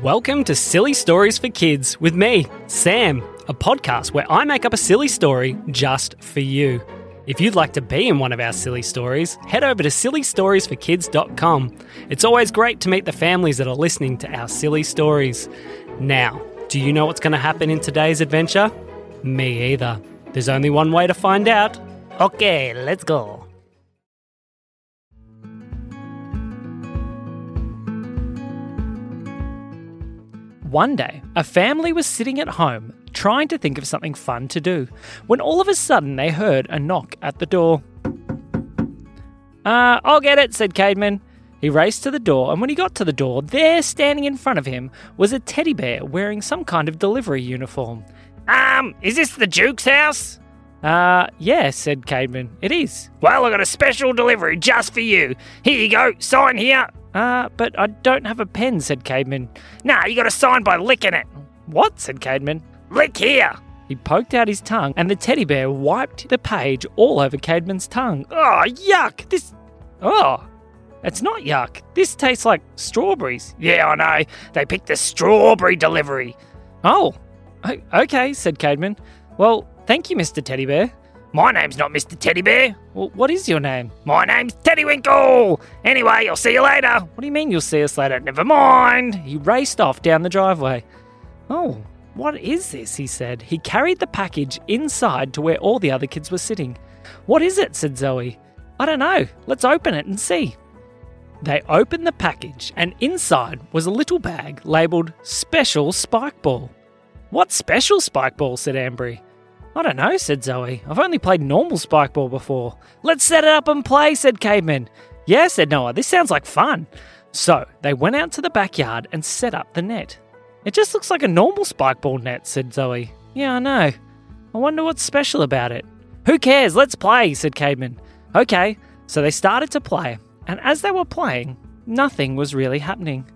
Welcome to Silly Stories for Kids with me, Sam, a podcast where I make up a silly story just for you. If you'd like to be in one of our silly stories, head over to sillystoriesforkids.com. It's always great to meet the families that are listening to our silly stories. Now, do you know what's going to happen in today's adventure? Me either. There's only one way to find out. Okay, let's go. One day, a family was sitting at home trying to think of something fun to do when all of a sudden they heard a knock at the door. Uh, I'll get it, said Cademan. He raced to the door, and when he got to the door, there, standing in front of him, was a teddy bear wearing some kind of delivery uniform. Um, is this the Duke's house? Uh, yeah, said Cademan. It is. Well, I got a special delivery just for you. Here you go, sign here. Uh, but I don't have a pen, said Cademan. Nah, you got to sign by licking it. What? said Cademan. Lick here. He poked out his tongue, and the teddy bear wiped the page all over Cademan's tongue. Oh, yuck! This. Oh, it's not yuck. This tastes like strawberries. Yeah, I know. They picked the strawberry delivery. Oh, okay, said Cademan. Well, thank you, Mr. Teddy Bear. My name's not Mr. Teddy Bear. Well, what is your name? My name's Teddy Winkle. Anyway, I'll see you later. What do you mean you'll see us later? Never mind. He raced off down the driveway. Oh, what is this? He said. He carried the package inside to where all the other kids were sitting. What is it? said Zoe. I don't know. Let's open it and see. They opened the package, and inside was a little bag labelled Special Spike Ball. What special spike ball? said Ambry. I don't know, said Zoe. I've only played normal spikeball before. Let's set it up and play, said Cademan. Yeah, said Noah. This sounds like fun. So they went out to the backyard and set up the net. It just looks like a normal spikeball net, said Zoe. Yeah, I know. I wonder what's special about it. Who cares? Let's play, said Cademan. Okay, so they started to play, and as they were playing, nothing was really happening.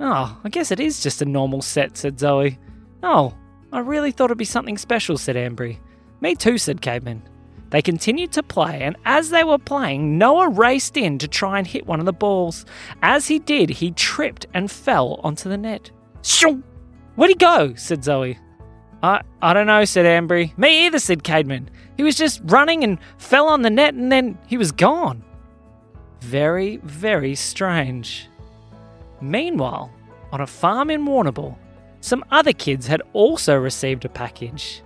Oh, I guess it is just a normal set, said Zoe. Oh, I really thought it'd be something special, said Ambry. Me too, said Cademan. They continued to play, and as they were playing, Noah raced in to try and hit one of the balls. As he did, he tripped and fell onto the net. Shoo! Where'd he go? said Zoe. I, I don't know, said Ambry. Me either, said Cademan. He was just running and fell on the net and then he was gone. Very, very strange. Meanwhile, on a farm in Warrnambool, some other kids had also received a package.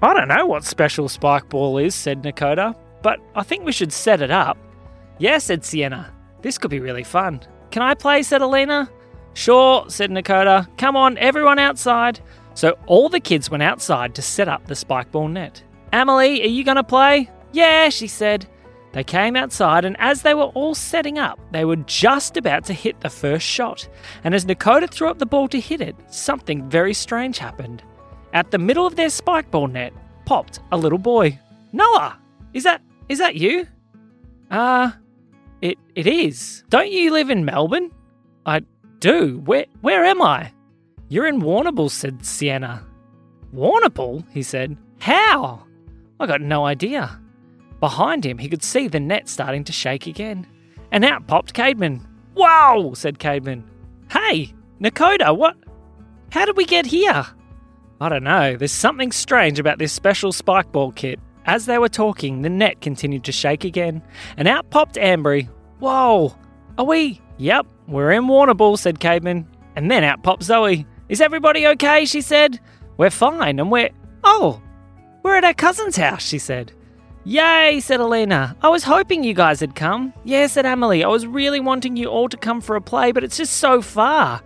I don't know what special spike ball is, said Nakota, but I think we should set it up. Yeah, said Sienna. This could be really fun. Can I play, said Alina. Sure, said Nakota. Come on, everyone outside. So all the kids went outside to set up the spike ball net. Emily, are you going to play? Yeah, she said. They came outside, and as they were all setting up, they were just about to hit the first shot. And as Nakota threw up the ball to hit it, something very strange happened. At the middle of their spike ball net popped a little boy. Noah, is that is that you? Uh it it is. Don't you live in Melbourne? I do. Where where am I? You're in Warrnambool, said Sienna. Warrnambool? he said. How? I got no idea. Behind him, he could see the net starting to shake again. And out popped Cademan. Wow, said Cademan. Hey, Nakota, what? How did we get here? I don't know. There's something strange about this special spike ball kit. As they were talking, the net continued to shake again, and out popped Ambry. Whoa, are we? Yep, we're in Warrnambool, said Cademan. And then out popped Zoe. Is everybody okay? She said. We're fine, and we're. Oh, we're at our cousin's house, she said. Yay, said Alina. I was hoping you guys had come. Yeah, said Emily. I was really wanting you all to come for a play, but it's just so far.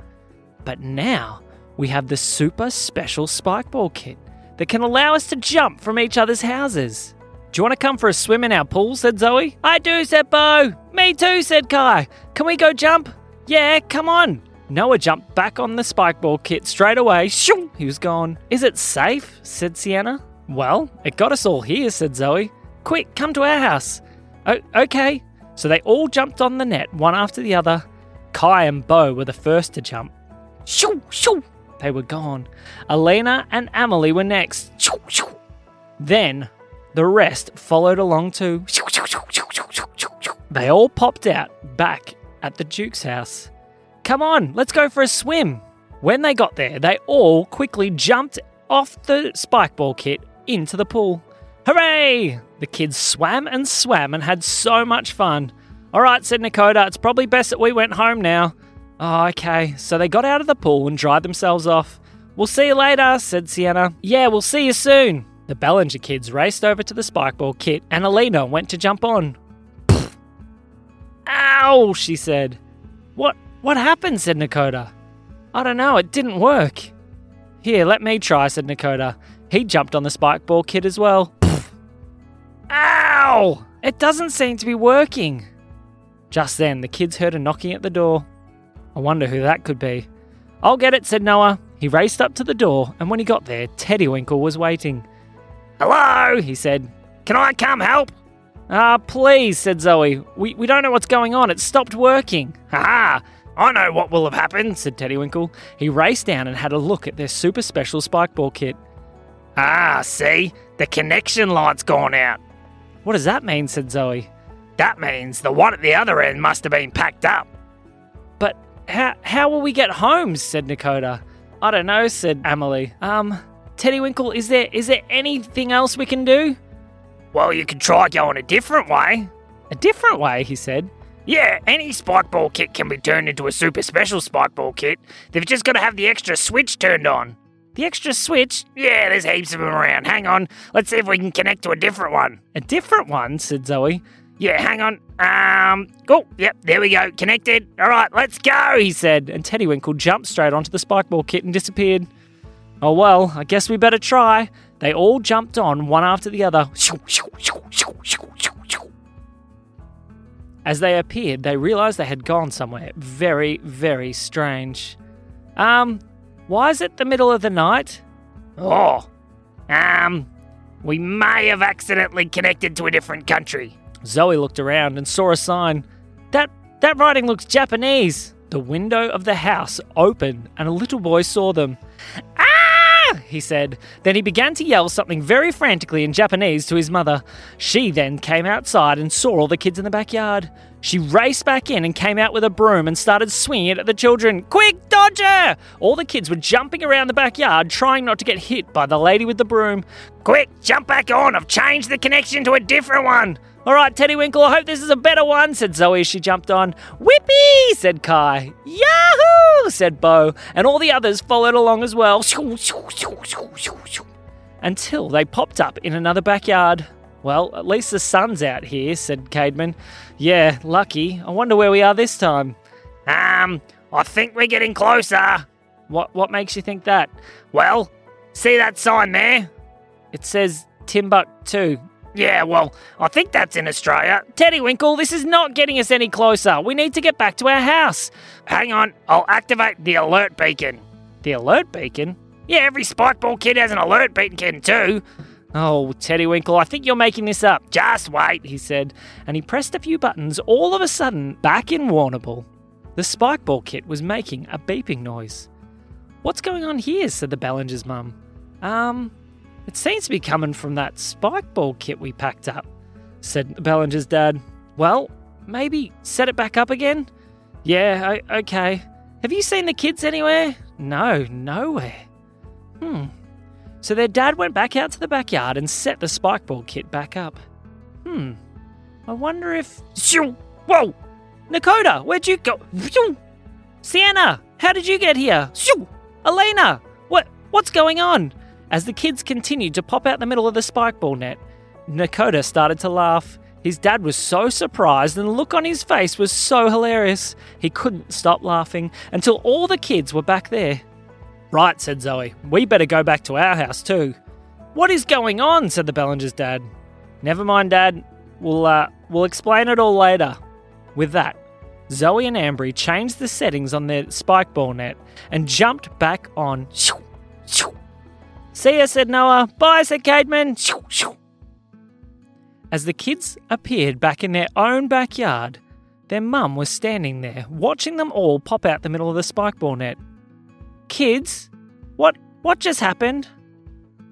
But now we have the super special spike ball kit that can allow us to jump from each other's houses. Do you want to come for a swim in our pool? said Zoe. I do, said Bo. Me too, said Kai. Can we go jump? Yeah, come on. Noah jumped back on the spike ball kit straight away. Shoo! He was gone. Is it safe? said Sienna. Well, it got us all here, said Zoe. Quick, come to our house. Oh, okay. So they all jumped on the net, one after the other. Kai and Bo were the first to jump. Shoo! Shoo! They were gone. Alina and Emily were next. Shoo! Shoo! Then the rest followed along too. They all popped out back at the Duke's house. Come on, let's go for a swim. When they got there, they all quickly jumped off the spike ball kit into the pool. Hooray! The kids swam and swam and had so much fun. All right, said Nakota, it's probably best that we went home now. Oh, okay. So they got out of the pool and dried themselves off. We'll see you later, said Sienna. Yeah, we'll see you soon. The Bellinger kids raced over to the spikeball kit and Alina went to jump on. Ow, she said. What what happened? said Nakota. I don't know, it didn't work. Here, let me try, said Nakota. He jumped on the spikeball kit as well. Ow! It doesn't seem to be working. Just then, the kids heard a knocking at the door. I wonder who that could be. I'll get it, said Noah. He raced up to the door, and when he got there, Teddy Winkle was waiting. Hello, he said. Can I come help? Ah, uh, please, said Zoe. We, we don't know what's going on. It stopped working. Ha ha! I know what will have happened, said Teddy Winkle. He raced down and had a look at their super special spikeball kit. Ah, see? The connection light's gone out. What does that mean? said Zoe. That means the one at the other end must have been packed up. But how, how will we get home? said Nakota. I don't know, said Emily. Um, Teddy Winkle, is there is there anything else we can do? Well, you could try going a different way. A different way, he said. Yeah, any spikeball kit can be turned into a super special spikeball kit. They've just got to have the extra switch turned on. The extra switch? Yeah, there's heaps of them around. Hang on. Let's see if we can connect to a different one. A different one? said Zoe. Yeah, hang on. Um, oh, yep, there we go. Connected. All right, let's go, he said. And Teddy Winkle jumped straight onto the spikeball kit and disappeared. Oh well, I guess we better try. They all jumped on one after the other. As they appeared, they realized they had gone somewhere very, very strange. Um, why is it the middle of the night? Oh, um, we may have accidentally connected to a different country. Zoe looked around and saw a sign. That that writing looks Japanese. The window of the house opened and a little boy saw them. He said. Then he began to yell something very frantically in Japanese to his mother. She then came outside and saw all the kids in the backyard. She raced back in and came out with a broom and started swinging it at the children. Quick, Dodger! All the kids were jumping around the backyard, trying not to get hit by the lady with the broom. Quick, jump back on! I've changed the connection to a different one! All right, Teddy Winkle, I hope this is a better one, said Zoe as she jumped on. Whippy, said Kai. Yahoo, said Bo, and all the others followed along as well. Until they popped up in another backyard. Well, at least the sun's out here, said Cademan. Yeah, lucky. I wonder where we are this time. Um, I think we're getting closer. What what makes you think that? Well, see that sign there? It says Timbuktu. Yeah, well, I think that's in Australia. Teddy Winkle, this is not getting us any closer. We need to get back to our house. Hang on, I'll activate the alert beacon. The alert beacon? Yeah, every spikeball kid has an alert beacon too. Oh, Teddy Winkle, I think you're making this up. Just wait, he said, and he pressed a few buttons. All of a sudden, back in Warrnambool, the spikeball kit was making a beeping noise. What's going on here? said the Bellinger's mum. Um, it seems to be coming from that spikeball kit we packed up, said Bellinger's dad. Well, maybe set it back up again? Yeah, okay. Have you seen the kids anywhere? No, nowhere. Hmm. So their dad went back out to the backyard and set the spikeball kit back up. Hmm. I wonder if. Whoa! Nakota, where'd you go? Sienna, how did you get here? Alina, what what's going on? As the kids continued to pop out the middle of the spikeball net, Nakota started to laugh. His dad was so surprised, and the look on his face was so hilarious. He couldn't stop laughing until all the kids were back there. Right, said Zoe. We better go back to our house too. What is going on? said the Bellingers' dad. Never mind, Dad. We'll uh, we'll explain it all later. With that, Zoe and Ambry changed the settings on their spikeball net and jumped back on. See ya, said Noah. Bye, said Cademan. As the kids appeared back in their own backyard, their mum was standing there, watching them all pop out the middle of the spikeball net. Kids, what what just happened?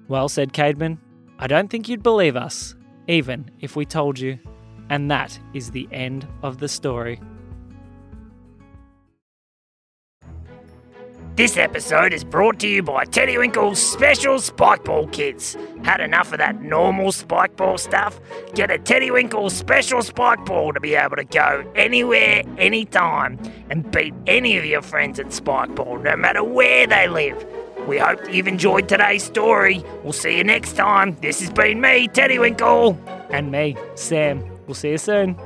Well, said Cademan, I don't think you'd believe us, even if we told you. And that is the end of the story. This episode is brought to you by Teddy Winkle's special Spikeball kits. Had enough of that normal Spikeball stuff? Get a Teddy Winkle special Spikeball to be able to go anywhere, anytime, and beat any of your friends at Spikeball, no matter where they live. We hope you've enjoyed today's story. We'll see you next time. This has been me, Teddy Winkle. And me, Sam. We'll see you soon.